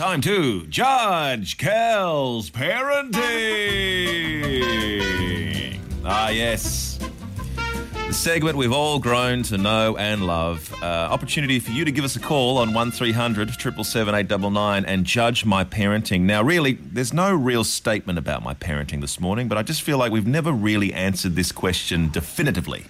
time to judge Kel's parenting. ah, yes. The segment we've all grown to know and love. Uh, opportunity for you to give us a call on 1300 777 899 and judge my parenting. Now, really, there's no real statement about my parenting this morning, but I just feel like we've never really answered this question definitively.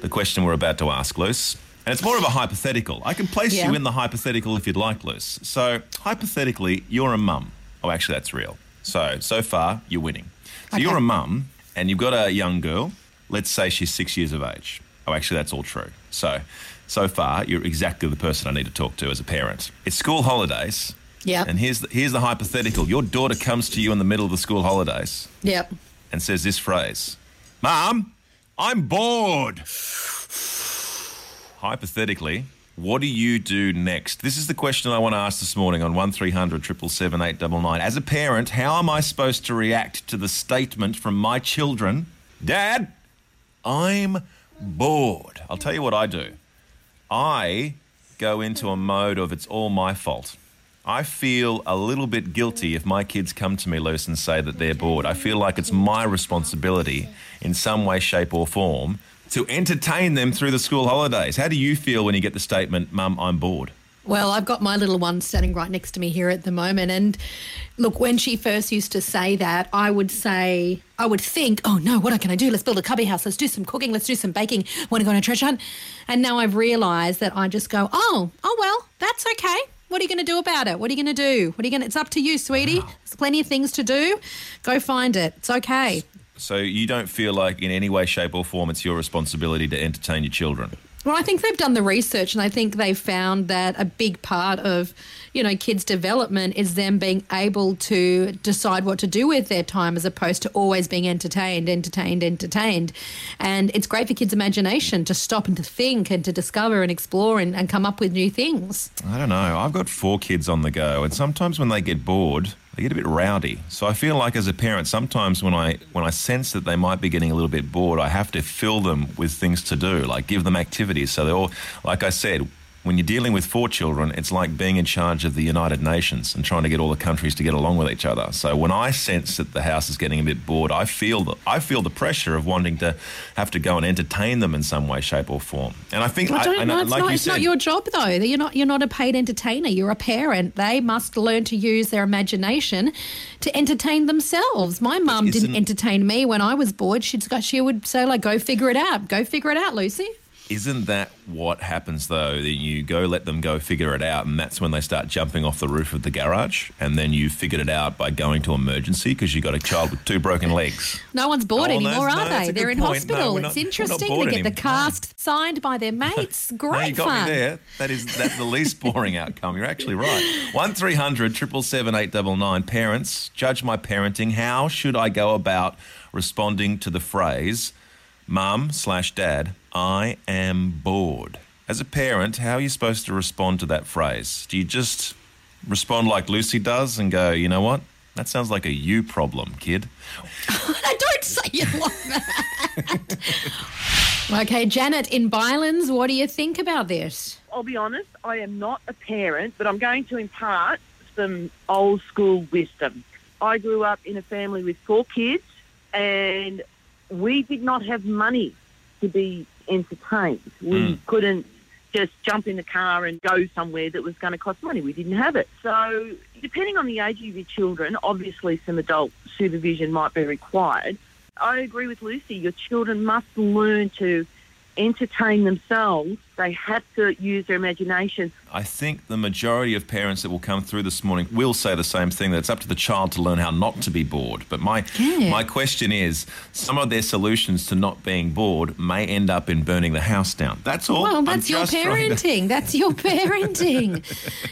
The question we're about to ask, Luce. And it's more of a hypothetical. I can place Yeah. you in the hypothetical if you'd like, Luce. So, hypothetically, you're a mum. Oh, actually, that's real. So, so far, you're winning. So, Okay. you're a mum and you've got a young girl. Let's say she's six years of age. Oh, actually, that's all true. So, so far, you're exactly the person I need to talk to as a parent. It's school holidays. Yep. And here's the, here's the hypothetical. Your daughter comes to you in the middle of the school holidays Yep. and says this phrase Mom, I'm bored. Hypothetically, what do you do next? This is the question I want to ask this morning on 1300 777 899. As a parent, how am I supposed to react to the statement from my children Dad, I'm bored? I'll tell you what I do. I go into a mode of it's all my fault. I feel a little bit guilty if my kids come to me Luce and say that they're bored. I feel like it's my responsibility in some way, shape, or form to entertain them through the school holidays. How do you feel when you get the statement, Mum, I'm bored? Well, I've got my little one standing right next to me here at the moment. And look, when she first used to say that, I would say, I would think, oh no, what can I do? Let's build a cubby house. Let's do some cooking. Let's do some baking. Want to go on a treasure hunt? And now I've realised that I just go, oh, oh well, that's okay. What are you going to do about it? What are you going to do? What are you going to? It's up to you, sweetie. There's plenty of things to do. Go find it. It's okay. So you don't feel like in any way, shape, or form it's your responsibility to entertain your children? Well, I think they've done the research and I think they've found that a big part of, you know, kids' development is them being able to decide what to do with their time as opposed to always being entertained, entertained, entertained. And it's great for kids' imagination to stop and to think and to discover and explore and, and come up with new things. I don't know. I've got four kids on the go, and sometimes when they get bored, they get a bit rowdy. So I feel like as a parent, sometimes when I when I sense that they might be getting a little bit bored, I have to fill them with things to do, like give them activities. So they all, like I said. When you're dealing with four children, it's like being in charge of the United Nations and trying to get all the countries to get along with each other. So when I sense that the house is getting a bit bored, I feel the, I feel the pressure of wanting to have to go and entertain them in some way, shape, or form. And I think, I don't I, know. and uh, It's, like not, you it's said, not your job, though. You're not. You're not a paid entertainer. You're a parent. They must learn to use their imagination to entertain themselves. My mum didn't entertain me when I was bored. She'd. She would say like, "Go figure it out. Go figure it out, Lucy." Isn't that what happens though? That you go let them go figure it out, and that's when they start jumping off the roof of the garage, and then you figured it out by going to emergency because you got a child with two broken legs. No one's bored Oh, anymore, no, no, are that's they? They're in point. Hospital. it's not- interesting. They get the anymore. No. cast signed by their mates. No, Great you got fun. me there. That is that's the least boring outcome. You're actually right. One 777 899 Parents, judge my parenting. How should I go about responding to the phrase, "Mum slash Dad, I am bored"? As a parent, how are you supposed to respond to that phrase? Do you just respond like Lucy does and go, "You know what? That sounds like a you problem, kid." I don't say it like that. okay, Janet in Bylands, what do you think about this? I'll be honest, I am not a parent, but I'm going to impart some old school wisdom. I grew up in a family with four kids, and we did not have money to be entertained. We hmm. couldn't just jump in the car and go somewhere that was going to cost money. We didn't have it. So, depending on the age of your children, obviously some adult supervision might be required. I agree with Lucy. Your children must learn to entertain themselves. They have to use their imagination. I think the majority of parents that will come through this morning will say the same thing that it's up to the child to learn how not to be bored. But my Yeah. my question is some of their solutions to not being bored may end up in burning the house down. That's all. Well, that's your just trying to- parenting. That's your parenting.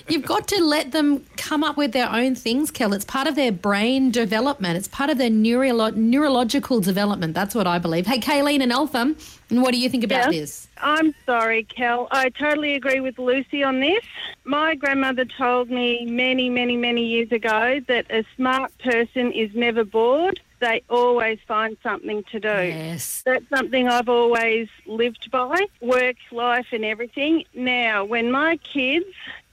You've got to let them come up with their own things, Kel. It's part of their brain development. It's part of their neurolo- neurological development. That's what I believe. Hey, Kayleen and Eltham, and what do you think about Yeah. this? I'm sorry, Kel. I totally agree with Lucy on this. My grandmother told me many, many, many years ago that a smart person is never bored. They always find something to do. Yes. That's something I've always lived by work, life, and everything. Now, when my kids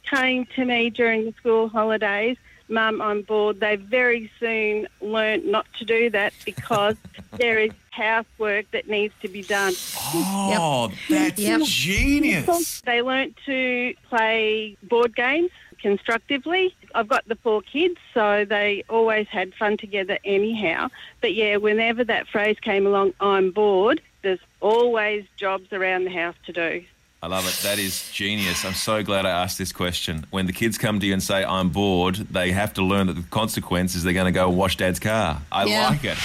came to me during the school holidays, Mum, I'm bored, they very soon learnt not to do that because there is housework that needs to be done. Oh, that's Yep. genius. They learnt to play board games constructively. I've got the four kids, so they always had fun together anyhow. But yeah, whenever that phrase came along, I'm bored, there's always jobs around the house to do. I love it. That is genius. I'm so glad I asked this question. When the kids come to you and say, I'm bored, they have to learn that the consequence is they're going to go wash dad's car. I Yeah. like it.